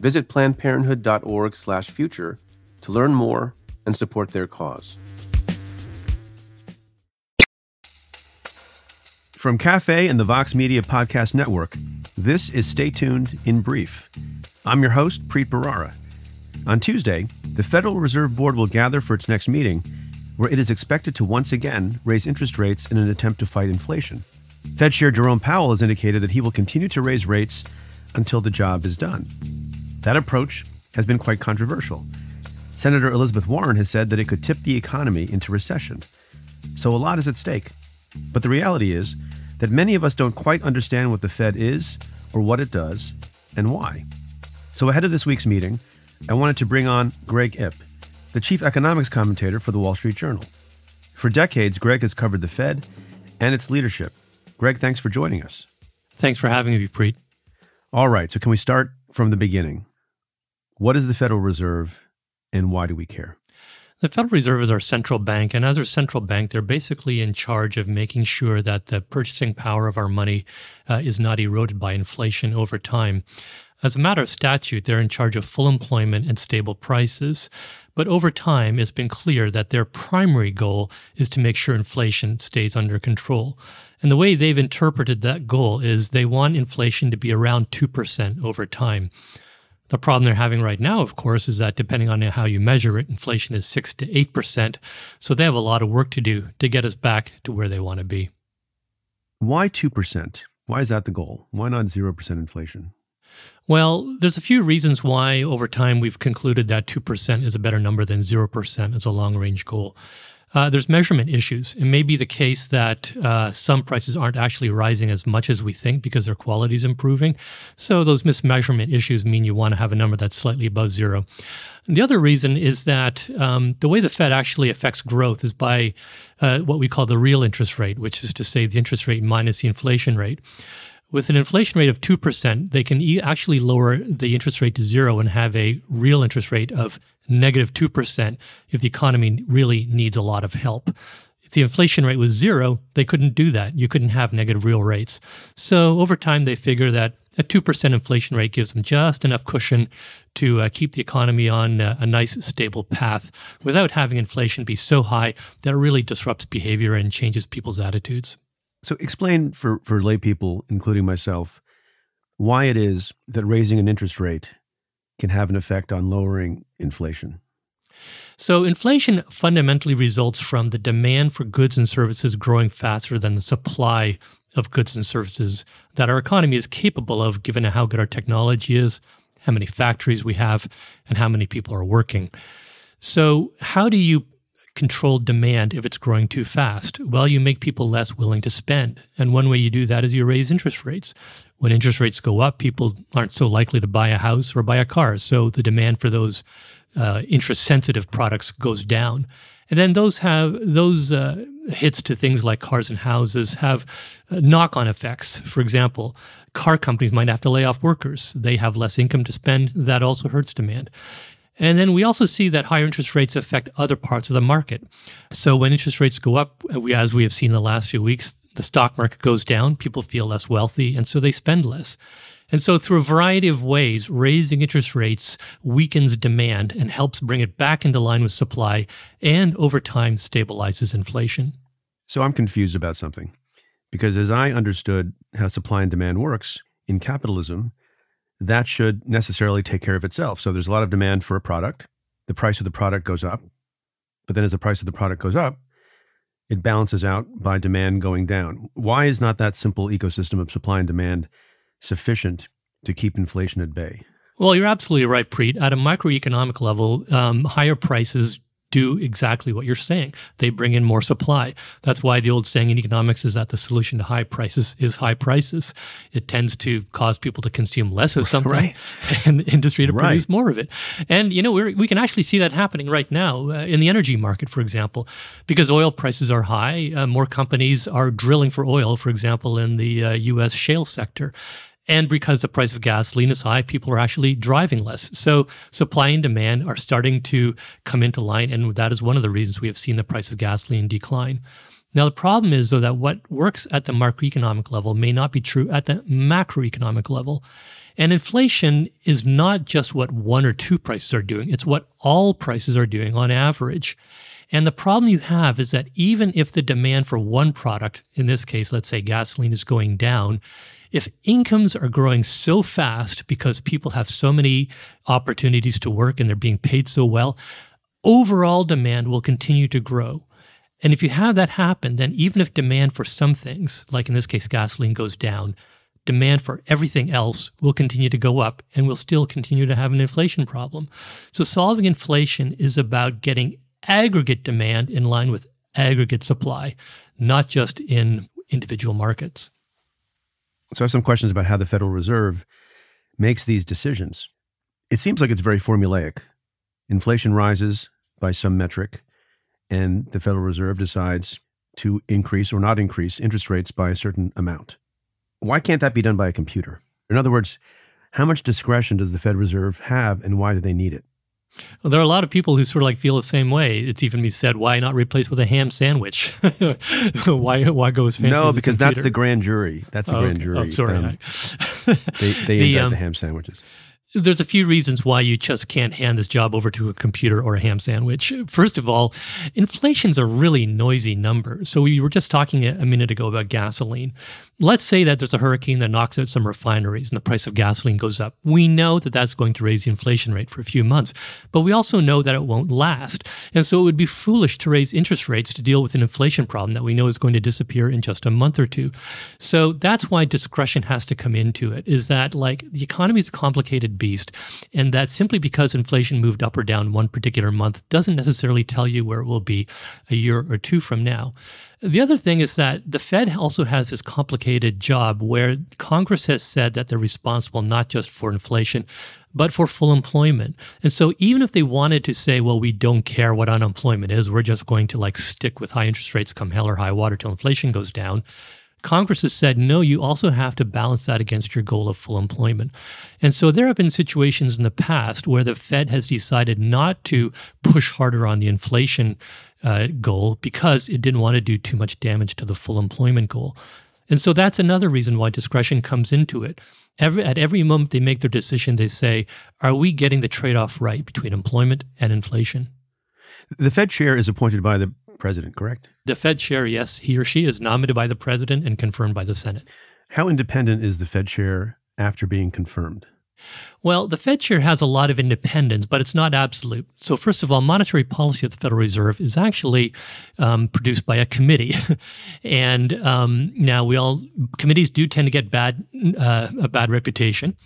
Visit plannedparenthood.org/future to learn more and support their cause. From Cafe and the Vox Media Podcast Network, this is Stay Tuned in Brief. I'm your host, Preet Bharara. On Tuesday, the Federal Reserve Board will gather for its next meeting, where it is expected to once again raise interest rates in an attempt to fight inflation. Fed Chair Jerome Powell has indicated that he will continue to raise rates until the job is done. That approach has been quite controversial. Senator Elizabeth Warren has said that it could tip the economy into recession. So a lot is at stake. But the reality is that many of us don't quite understand what the Fed is or what it does and why. So ahead of this week's meeting, I wanted to bring on Greg Ip, the chief economics commentator for the Wall Street Journal. For decades, Greg has covered the Fed and its leadership. Greg, thanks for joining us. Thanks for having me, Preet. All right, so can we start from the beginning? What is the Federal Reserve and why do we care? The Federal Reserve is our central bank, and as our central bank, they're basically in charge of making sure that the purchasing power of our money uh, is not eroded by inflation over time. As a matter of statute, they're in charge of full employment and stable prices. But over time, it's been clear that their primary goal is to make sure inflation stays under control. And the way they've interpreted that goal is they want inflation to be around 2% over time. The problem they're having right now, of course, is that depending on how you measure it, inflation is 6 to 8%. So they have a lot of work to do to get us back to where they want to be. Why 2%? Why is that the goal? Why not 0% inflation? Well, there's a few reasons why over time we've concluded that 2% is a better number than 0% as a long range goal. Uh, there's measurement issues. It may be the case that uh, some prices aren't actually rising as much as we think because their quality is improving. So those mismeasurement issues mean you want to have a number that's slightly above zero. And the other reason is that um, the way the Fed actually affects growth is by uh, what we call the real interest rate, which is to say the interest rate minus the inflation rate. With an inflation rate of 2%, they can e- actually lower the interest rate to zero and have a real interest rate of negative 2% if the economy really needs a lot of help. If the inflation rate was zero, they couldn't do that. You couldn't have negative real rates. So over time, they figure that a 2% inflation rate gives them just enough cushion to uh, keep the economy on uh, a nice, stable path without having inflation be so high that it really disrupts behavior and changes people's attitudes. So, explain for, for lay people, including myself, why it is that raising an interest rate can have an effect on lowering inflation? So, inflation fundamentally results from the demand for goods and services growing faster than the supply of goods and services that our economy is capable of, given how good our technology is, how many factories we have, and how many people are working. So, how do you control demand if it's growing too fast? Well, you make people less willing to spend. And one way you do that is you raise interest rates. When interest rates go up, people aren't so likely to buy a house or buy a car. So the demand for those uh, interest sensitive products goes down. And then those have those uh, hits to things like cars and houses have uh, knock on effects. For example, car companies might have to lay off workers. They have less income to spend. That also hurts demand. And then we also see that higher interest rates affect other parts of the market. So when interest rates go up, uh, we, as we have seen the last few weeks, the stock market goes down, people feel less wealthy, and so they spend less. And so, through a variety of ways, raising interest rates weakens demand and helps bring it back into line with supply, and over time stabilizes inflation. So, I'm confused about something because as I understood how supply and demand works in capitalism, that should necessarily take care of itself. So there's a lot of demand for a product. The price of the product goes up. But then as the price of the product goes up, it balances out by demand going down. Why is not that simple ecosystem of supply and demand sufficient to keep inflation at bay? Well, you're absolutely right, Preet. At a microeconomic level, um, higher prices do exactly what you're saying. They bring in more supply. That's why the old saying in economics is that the solution to high prices is high prices. It tends to cause people to consume less of something right. and the industry to right. produce more of it. And, you know, we can actually see that happening right now uh, in the energy market, for example, because oil prices are high. Uh, more companies are drilling for oil, for example, in the uh, U.S. shale sector. And because the price of gasoline is high, people are actually driving less. So supply and demand are starting to come into line. And that is one of the reasons we have seen the price of gasoline decline. Now, the problem is, though, that what works at the macroeconomic level may not be true at the macroeconomic level. And inflation is not just what one or two prices are doing, it's what all prices are doing on average. And the problem you have is that even if the demand for one product, in this case, let's say gasoline, is going down, if incomes are growing so fast because people have so many opportunities to work and they're being paid so well, overall demand will continue to grow. And if you have that happen, then even if demand for some things, like in this case, gasoline goes down, demand for everything else will continue to go up and we'll still continue to have an inflation problem. So solving inflation is about getting aggregate demand in line with aggregate supply, not just in individual markets. So I have some questions about how the Federal Reserve makes these decisions. It seems like it's very formulaic. Inflation rises by some metric, and the Federal Reserve decides to increase or not increase interest rates by a certain amount. Why can't that be done by a computer? In other words, how much discretion does the Fed Reserve have and why do they need it? Well, there are a lot of people who sort of like feel the same way. It's even been said, why not replace with a ham sandwich? why why go as fancy? No, as because that's the grand jury. That's the oh, grand okay. jury. Oh, sorry. Um, they they the, um, the ham sandwiches there's a few reasons why you just can't hand this job over to a computer or a ham sandwich. First of all, inflation's a really noisy number. So we were just talking a minute ago about gasoline. Let's say that there's a hurricane that knocks out some refineries and the price of gasoline goes up. We know that that's going to raise the inflation rate for a few months, but we also know that it won't last. And so it would be foolish to raise interest rates to deal with an inflation problem that we know is going to disappear in just a month or two. So that's why discretion has to come into it is that like the economy is a complicated beast and that simply because inflation moved up or down one particular month doesn't necessarily tell you where it will be a year or two from now. The other thing is that the Fed also has this complicated job where Congress has said that they're responsible not just for inflation, but for full employment. And so even if they wanted to say, well, we don't care what unemployment is, we're just going to like stick with high interest rates come hell or high water till inflation goes down, Congress has said, no, you also have to balance that against your goal of full employment. And so there have been situations in the past where the Fed has decided not to push harder on the inflation uh, goal because it didn't want to do too much damage to the full employment goal. And so that's another reason why discretion comes into it. Every, at every moment they make their decision, they say, are we getting the trade off right between employment and inflation? The Fed chair is appointed by the president, correct? The Fed chair, yes, he or she is nominated by the president and confirmed by the Senate. How independent is the Fed chair after being confirmed? Well, the Fed chair has a lot of independence, but it's not absolute. So, first of all, monetary policy at the Federal Reserve is actually um, produced by a committee, and um, now we all committees do tend to get bad uh, a bad reputation.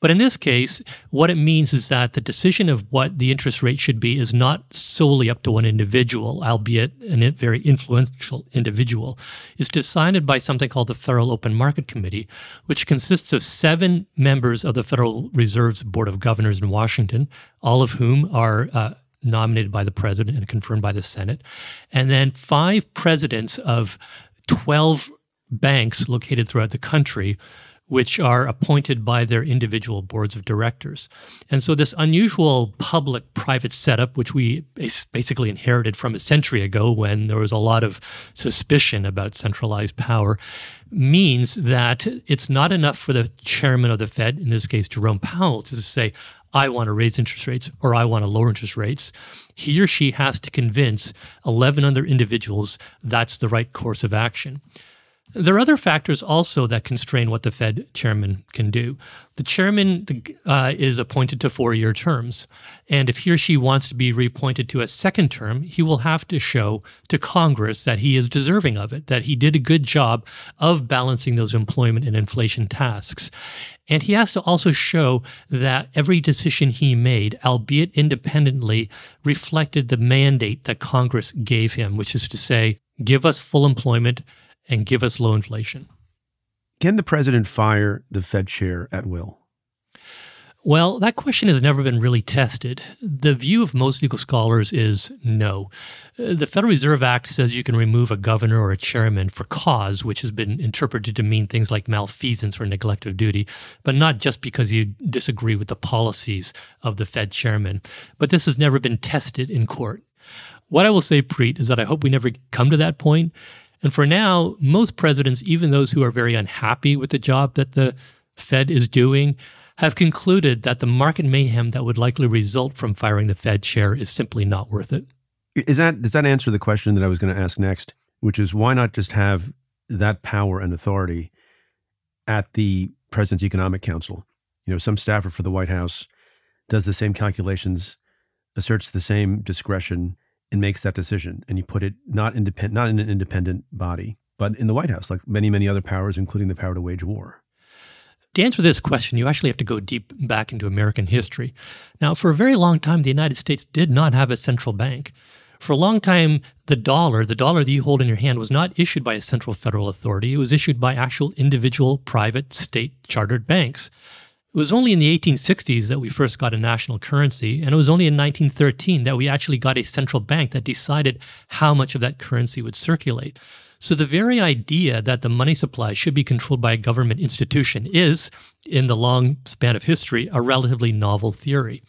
But in this case, what it means is that the decision of what the interest rate should be is not solely up to one individual, albeit a very influential individual. It's decided by something called the Federal Open Market Committee, which consists of seven members of the Federal Reserve's Board of Governors in Washington, all of whom are uh, nominated by the president and confirmed by the Senate, and then five presidents of 12 banks located throughout the country which are appointed by their individual boards of directors. And so, this unusual public private setup, which we basically inherited from a century ago when there was a lot of suspicion about centralized power, means that it's not enough for the chairman of the Fed, in this case, Jerome Powell, to say, I want to raise interest rates or I want to lower interest rates. He or she has to convince 11 other individuals that's the right course of action. There are other factors also that constrain what the Fed chairman can do. The chairman uh, is appointed to four year terms. And if he or she wants to be reappointed to a second term, he will have to show to Congress that he is deserving of it, that he did a good job of balancing those employment and inflation tasks. And he has to also show that every decision he made, albeit independently, reflected the mandate that Congress gave him, which is to say, give us full employment and give us low inflation. Can the president fire the Fed chair at will? Well, that question has never been really tested. The view of most legal scholars is no. Uh, the Federal Reserve Act says you can remove a governor or a chairman for cause, which has been interpreted to mean things like malfeasance or neglect of duty, but not just because you disagree with the policies of the Fed chairman. But this has never been tested in court. What I will say, Preet, is that I hope we never come to that point. And for now, most presidents, even those who are very unhappy with the job that the Fed is doing, have concluded that the market mayhem that would likely result from firing the Fed chair is simply not worth it. Is that does that answer the question that I was going to ask next, which is why not just have that power and authority at the President's Economic Council? You know, some staffer for the White House does the same calculations, asserts the same discretion, and makes that decision. And you put it not independent, not in an independent body, but in the White House, like many, many other powers, including the power to wage war. To answer this question, you actually have to go deep back into American history. Now, for a very long time, the United States did not have a central bank. For a long time, the dollar, the dollar that you hold in your hand, was not issued by a central federal authority. It was issued by actual individual, private, state chartered banks. It was only in the 1860s that we first got a national currency, and it was only in 1913 that we actually got a central bank that decided how much of that currency would circulate. So the very idea that the money supply should be controlled by a government institution is, in the long span of history, a relatively novel theory.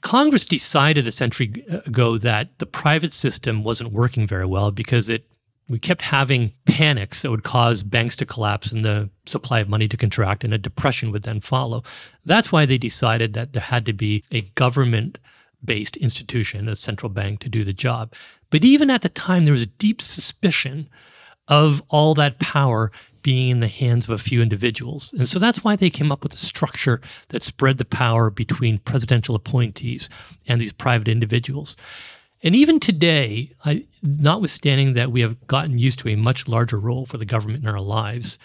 Congress decided a century ago that the private system wasn't working very well because it we kept having panics that would cause banks to collapse and the supply of money to contract and a depression would then follow. That's why they decided that there had to be a government based institution, a central bank, to do the job. But even at the time, there was a deep suspicion of all that power being in the hands of a few individuals. And so that's why they came up with a structure that spread the power between presidential appointees and these private individuals. And even today, I, notwithstanding that we have gotten used to a much larger role for the government in our lives,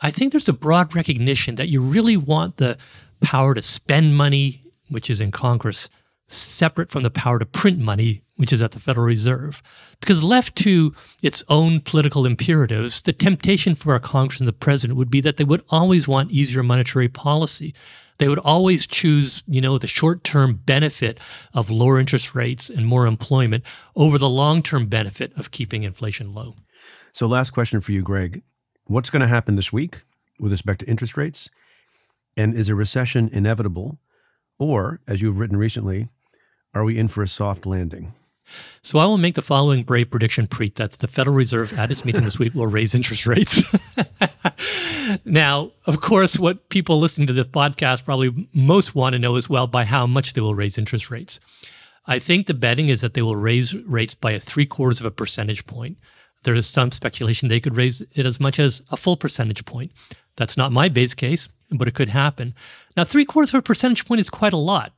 I think there's a broad recognition that you really want the power to spend money, which is in Congress, separate from the power to print money, which is at the Federal Reserve. Because left to its own political imperatives, the temptation for a Congress and the president would be that they would always want easier monetary policy. They would always choose, you know, the short-term benefit of lower interest rates and more employment over the long-term benefit of keeping inflation low. So last question for you, Greg. What's going to happen this week with respect to interest rates? And is a recession inevitable? Or, as you've written recently, are we in for a soft landing? So I will make the following brave prediction, Preet. That's the Federal Reserve at its meeting this week will raise interest rates. now, of course, what people listening to this podcast probably most want to know is well by how much they will raise interest rates. I think the betting is that they will raise rates by a three quarters of a percentage point. There is some speculation they could raise it as much as a full percentage point. That's not my base case, but it could happen. Now, three quarters of a percentage point is quite a lot.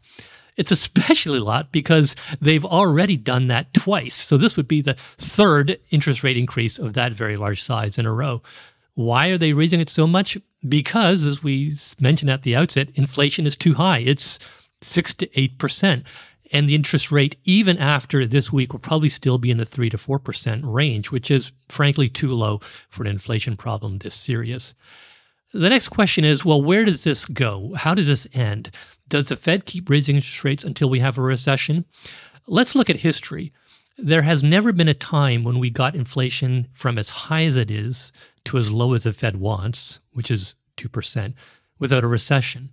It's especially lot because they've already done that twice. So this would be the third interest rate increase of that very large size in a row. Why are they raising it so much? Because, as we mentioned at the outset, inflation is too high. It's six to eight percent. And the interest rate, even after this week, will probably still be in the three to four percent range, which is frankly too low for an inflation problem this serious. The next question is well, where does this go? How does this end? Does the Fed keep raising interest rates until we have a recession? Let's look at history. There has never been a time when we got inflation from as high as it is to as low as the Fed wants, which is 2%, without a recession.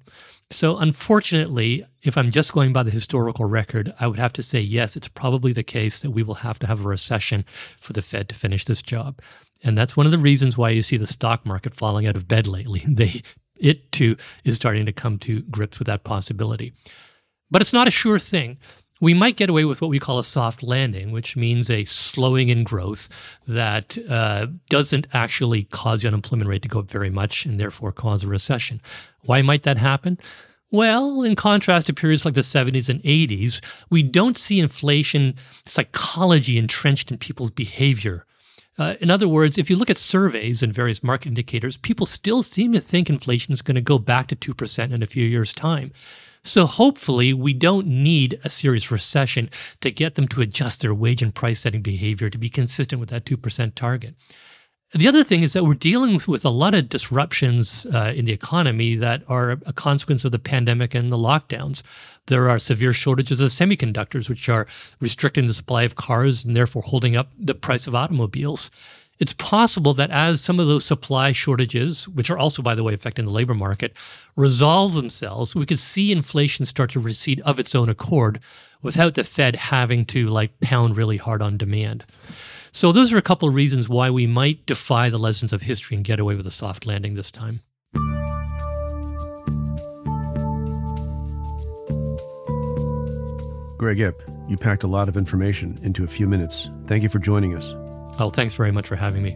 So, unfortunately, if I'm just going by the historical record, I would have to say yes, it's probably the case that we will have to have a recession for the Fed to finish this job. And that's one of the reasons why you see the stock market falling out of bed lately. They, it too is starting to come to grips with that possibility. But it's not a sure thing. We might get away with what we call a soft landing, which means a slowing in growth that uh, doesn't actually cause the unemployment rate to go up very much and therefore cause a recession. Why might that happen? Well, in contrast to periods like the 70s and 80s, we don't see inflation psychology entrenched in people's behavior Uh, in other words, if you look at surveys and various market indicators, people still seem to think inflation is going to go back to 2% in a few years' time. So hopefully, we don't need a serious recession to get them to adjust their wage and price setting behavior to be consistent with that 2% target. The other thing is that we're dealing with a lot of disruptions uh, in the economy that are a consequence of the pandemic and the lockdowns. There are severe shortages of semiconductors, which are restricting the supply of cars and therefore holding up the price of automobiles. It's possible that as some of those supply shortages, which are also, by the way, affecting the labor market, resolve themselves, we could see inflation start to recede of its own accord without the Fed having to like pound really hard on demand. So those are a couple of reasons why we might defy the lessons of history and get away with a soft landing this time. Greg Ip, you packed a lot of information into a few minutes. Thank you for joining us. Oh, thanks very much for having me.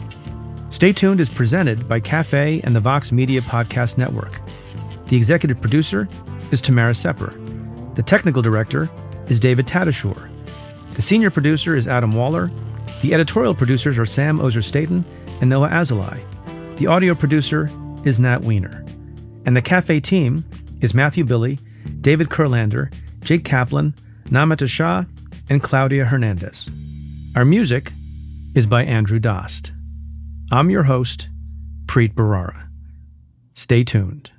Stay Tuned is presented by Cafe and the Vox Media Podcast Network. The executive producer is Tamara Sepper. The technical director is David Tatasciore. The senior producer is Adam Waller. The editorial producers are Sam Ozer Staten and Noah Azulai. The audio producer is Nat Weiner. And the Cafe team is Matthew Billy, David Kurlander, Jake Kaplan, Namita Shah, and Claudia Hernandez. Our music is by Andrew Dost. I'm your host, Preet Bharara. Stay tuned.